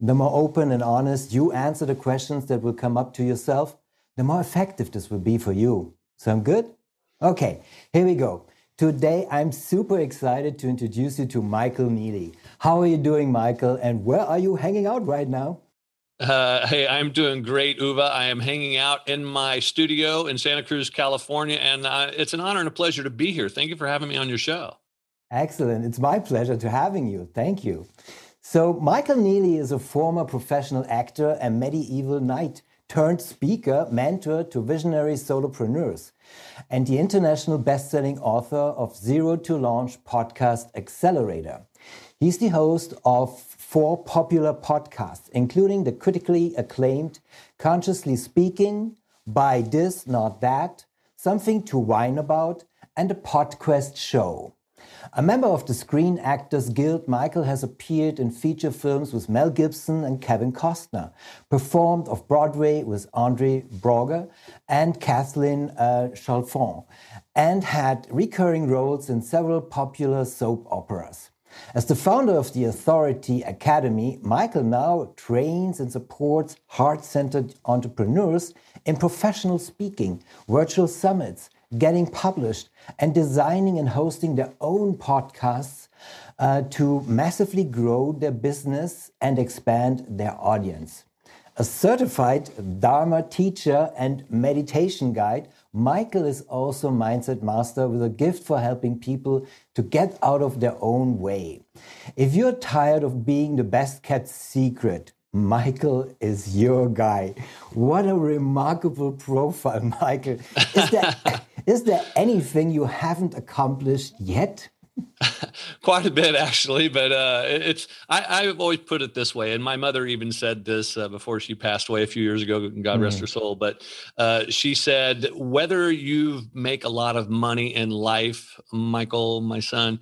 The more open and honest you answer the questions that will come up to yourself, the more effective this will be for you. Sound good? Okay, here we go. Today, I'm super excited to introduce you to Michael Neely. How are you doing, Michael? And where are you hanging out right now? Uh, hey, I'm doing great, Uwe. I am hanging out in my studio in Santa Cruz, California, and uh, it's an honor and a pleasure to be here. Thank you for having me on your show. Excellent. It's my pleasure to having you. Thank you. So, Michael Neely is a former professional actor and medieval knight turned speaker, mentor to visionary solopreneurs, and the international best-selling author of Zero to Launch podcast Accelerator. He's the host of four popular podcasts, including the critically acclaimed Consciously Speaking, Buy This, Not That, Something to Whine About, and the PodQuest Show. A member of the Screen Actors Guild, Michael has appeared in feature films with Mel Gibson and Kevin Costner, performed off Broadway with Andre Braugher and Kathleen uh, Chalfant, and had recurring roles in several popular soap operas. As the founder of the Authority Academy, Michael now trains and supports heart centered entrepreneurs in professional speaking, virtual summits, getting published, and designing and hosting their own podcasts uh, to massively grow their business and expand their audience. A certified Dharma teacher and meditation guide, Michael is also mindset master with a gift for helping people to get out of their own way. If you're tired of being the best kept secret, Michael is your guy. What a remarkable profile, Michael. Is there, is there anything you haven't accomplished yet? Quite a bit, actually, but uh, it's I, have always put it this way, and my mother even said this uh, before she passed away a few years ago. God rest mm. her soul. But uh, she said, whether you make a lot of money in life, Michael, my son,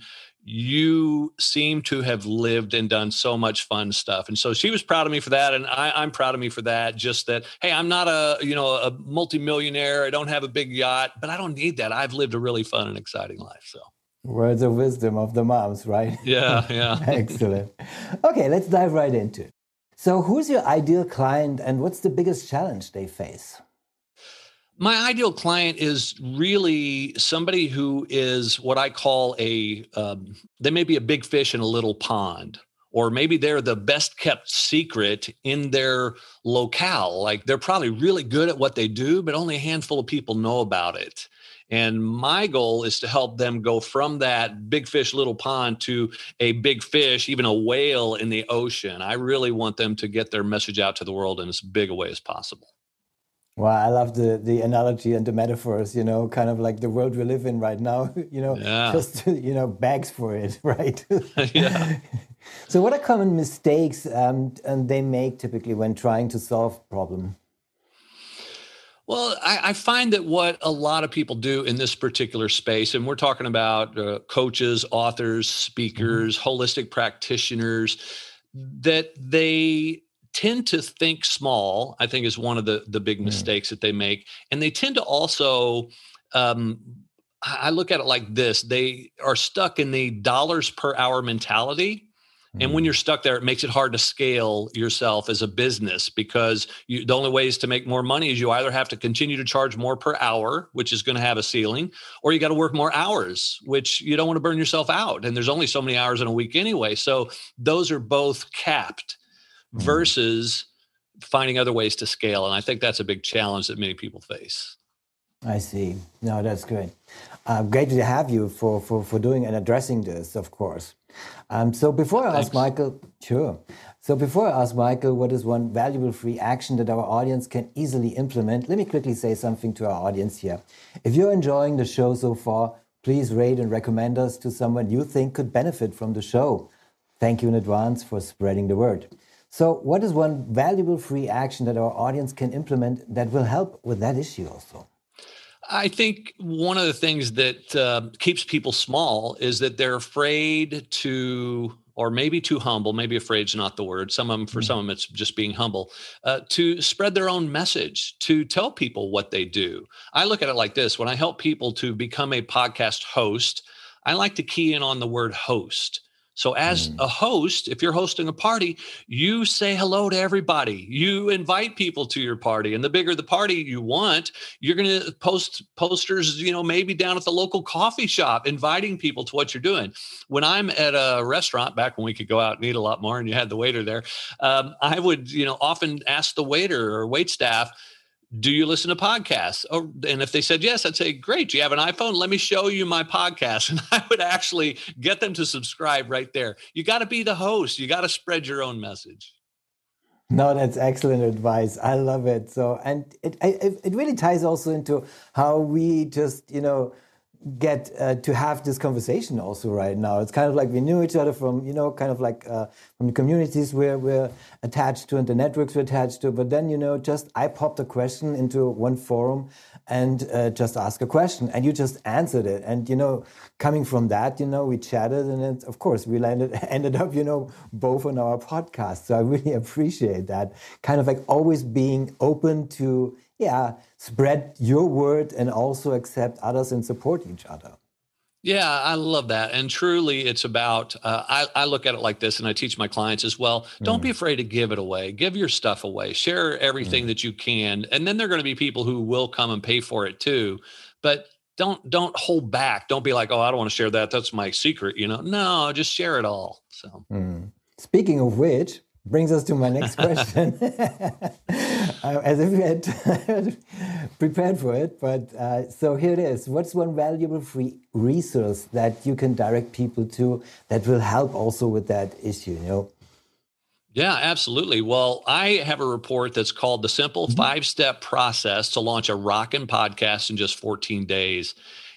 you seem to have lived and done so much fun stuff. And so she was proud of me for that and I, am proud of me for that just that hey i'm not a you know a multimillionaire i don't have a big yacht but i don't need that. I've lived a really fun and exciting life so. Words of wisdom of the moms right? Yeah yeah. Excellent. Okay let's dive right into it. So who's your ideal client and what's the biggest challenge they face my ideal client is really somebody who is what I call a, um, they may be a big fish in a little pond, or maybe they're the best kept secret in their locale. Like they're probably really good at what they do, but only a handful of people know about it. And my goal is to help them go from that big fish, little pond to a big fish, even a whale in the ocean. I really want them to get their message out to the world in as big a way as possible. Well, I love the the analogy and the metaphors. You know, kind of like the world we live in right now. You know, yeah. just you know bags for it, right? yeah. so, what are common mistakes um, and they make typically when trying to solve a problem? Well, I, I, find that what a lot of people do in this particular space, and we're talking about uh, coaches, authors, speakers, mm -hmm. holistic practitioners, that they tend to think small i think is one of the the big mm. mistakes that they make and they tend to also um, i look at it like this they are stuck in the dollars per hour mentality and when mm. you're stuck there, it makes it hard to scale yourself as a business because you, the only ways to make more money is you either have to continue to charge more per hour, which is going to have a ceiling, or you got to work more hours, which you don't want to burn yourself out. And there's only so many hours in a week anyway. So those are both capped. Mm. versus finding other ways to scale. And I think that's a big challenge that many people face. I see. No, that's great. Uh, great to have you for, for, for doing and addressing this, of course. Um, so before I ask Michael, sure. So before I ask Michael, what is one valuable free action that our audience can easily implement? Let me quickly say something to our audience here. If you're enjoying the show so far, please rate and recommend us to someone you think could benefit from the show. Thank you in advance for spreading the word. So, what is one valuable free action that our audience can implement that will help with that issue also? I think one of the things that uh, keeps people small is that they're afraid to, or maybe too humble, maybe afraid is not the word. Some of them, for mm. some of them, it's just being humble, uh, to spread their own message, to tell people what they do. I look at it like this when I help people to become a podcast host, I like to key in on the word host. So, as mm. a host, if you're hosting a party, you say hello to everybody. You invite people to your party, and the bigger the party you want, you're going to post posters. You know, maybe down at the local coffee shop, inviting people to what you're doing. When I'm at a restaurant, back when we could go out and eat a lot more, and you had the waiter there, um, I would, you know, often ask the waiter or wait staff do you listen to podcasts? Oh, and if they said yes, I'd say, great. Do you have an iPhone? Let me show you my podcast. And I would actually get them to subscribe right there. You got to be the host. You got to spread your own message. No, that's excellent advice. I love it. So, and it, it, it really ties also into how we just, you know, get uh, to have this conversation also right now. It's kind of like we knew each other from, you know, kind of like uh, from the communities where we're attached to and the networks we're attached to. But then, you know, just I popped a question into one forum and uh, just ask a question and you just answered it. And, you know, coming from that, you know, we chatted and it, of course we landed, ended up, you know, both on our podcast. So I really appreciate that kind of like always being open to, yeah, spread your word and also accept others and support each other. Yeah, I love that. And truly, it's about, uh, I, I, look at it like this and I teach my clients as well. Don't mm. be afraid to give it away. Give your stuff away. Share everything mm. that you can. And then there are going to be people who will come and pay for it too. But don't don't hold back. Don't be like, oh, I don't want to share that. That's my secret. You know, no, just share it all. So, mm. speaking of which, brings us to my next question. uh, as if we had prepared for it, but uh, so here it is. What's one valuable free resource that you can direct people to that will help also with that issue? You know. Yeah, absolutely. Well, I have a report that's called the Simple mm-hmm. Five Step Process to Launch a Rockin' Podcast in Just 14 Days.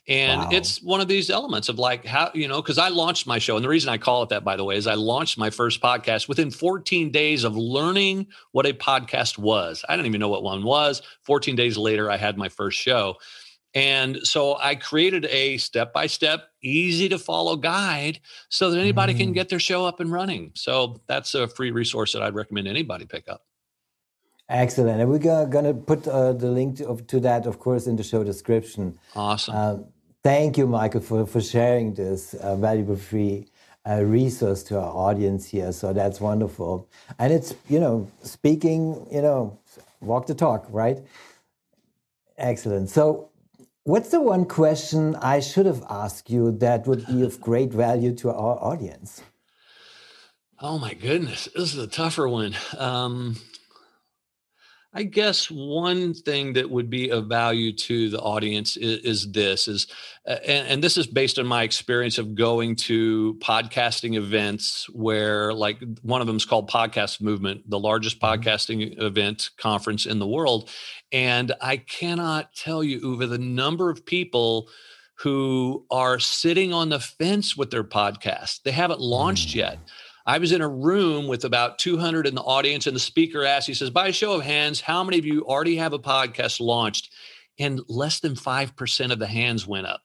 And wow. it's one of these elements of like how, you know, because I launched my show. And the reason I call it that, by the way, is I launched my first podcast within 14 days of learning what a podcast was. I didn't even know what one was. 14 days later, I had my first show. And so I created a step by step, easy to follow guide so that anybody mm. can get their show up and running. So that's a free resource that I'd recommend anybody pick up. Excellent. And we're going to put uh, the link to, to, that, of course, in the show description. Awesome. Um, Thank you, Michael, for, for sharing this uh, valuable free uh, resource to our audience here. So that's wonderful. And it's, you know, speaking, you know, walk the talk, right? Excellent. So, what's the one question I should have asked you that would be of great value to our audience? Oh, my goodness. This is a tougher one. Um, I guess one thing that would be of value to the audience is, is this is, uh, and, and, this is based on my experience of going to podcasting events where like one of them is called podcast movement, the largest mm-hmm. podcasting event conference in the world. And I cannot tell you, Uwe, the number of people who are sitting on the fence with their podcast. They haven't launched yet mm. I was in a room with about 200 in the audience, and the speaker asked, he says, by a show of hands, how many of you already have a podcast launched? And less than 5% of the hands went up.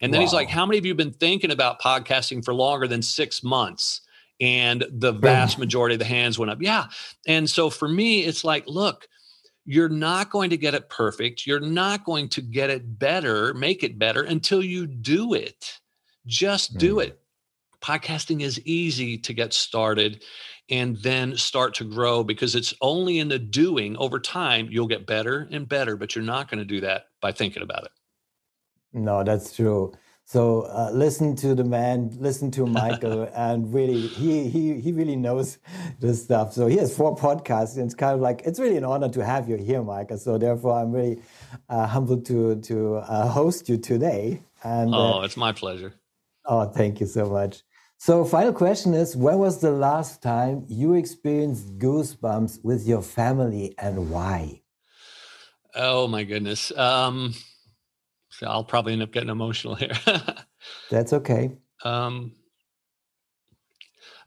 And then wow. he's like, how many of you have been thinking about podcasting for longer than six months? And the vast majority of the hands went up. Yeah. And so for me, it's like, look, you're not going to get it perfect. You're not going to get it better, make it better until you do it. Just do mm. it podcasting is easy to get started and then start to grow because it's only in the doing over time you'll get better and better but you're not going to do that by thinking about it. No that's true. So uh, listen to the man listen to michael and really he, he he really knows this stuff. So he has four podcasts and it's kind of like it's really an honor to have you here michael. So therefore i'm really uh, humbled to to uh, host you today and uh, oh it's my pleasure. Oh thank you so much so, final question is when was the last time you experienced goosebumps with your family and why? Oh, my goodness. Um, so I'll probably end up getting emotional here. That's okay. Um,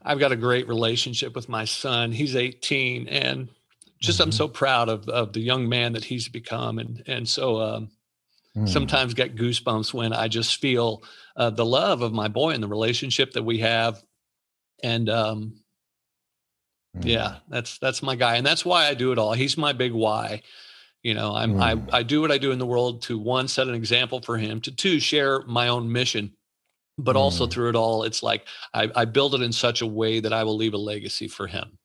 I've got a great relationship with my son. He's 18 and just mm-hmm. I'm so proud of of the young man that he's become and and so um, mm. sometimes get goosebumps when I just feel uh, the love of my boy and the relationship that we have and um, mm. yeah, that's that's my guy and that's why I do it all. He's my big why. You know, I'm mm. I I do what I do in the world to one set an example for him, to two share my own mission but mm. also through it all it's like I, I, build it in such a way that i will leave a legacy for him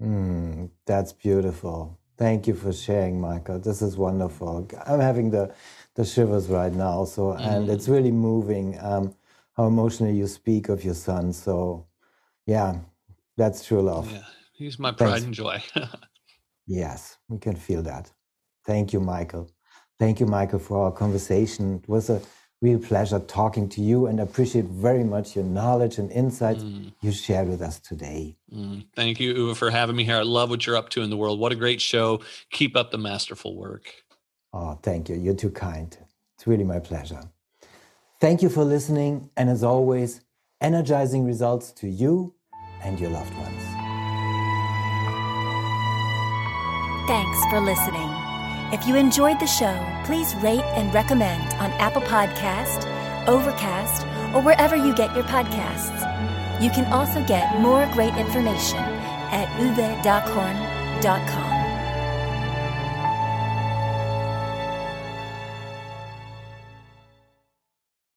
mm, that's beautiful thank you for sharing michael this is wonderful i'm having the the shivers right now so mm. and it's really moving um, how emotionally you speak of your son so yeah that's true love yeah he's my pride Thanks. and joy yes we can feel that thank you michael thank you michael for our conversation it was a real pleasure talking to you and appreciate very much your knowledge and insights mm. you shared with us today. Mm. Thank you, Uwe, for having me here. I love what you're up to in the world. What a great show. Keep up the masterful work. Oh, thank you. You're too kind. It's really my pleasure. Thank you for listening. And as always, energizing results to you and your loved ones. Thanks for listening. If you enjoyed the show, please rate and recommend on Apple Podcast, Overcast, or wherever you get your podcasts. You can also get more great information at uwedockhorn.com.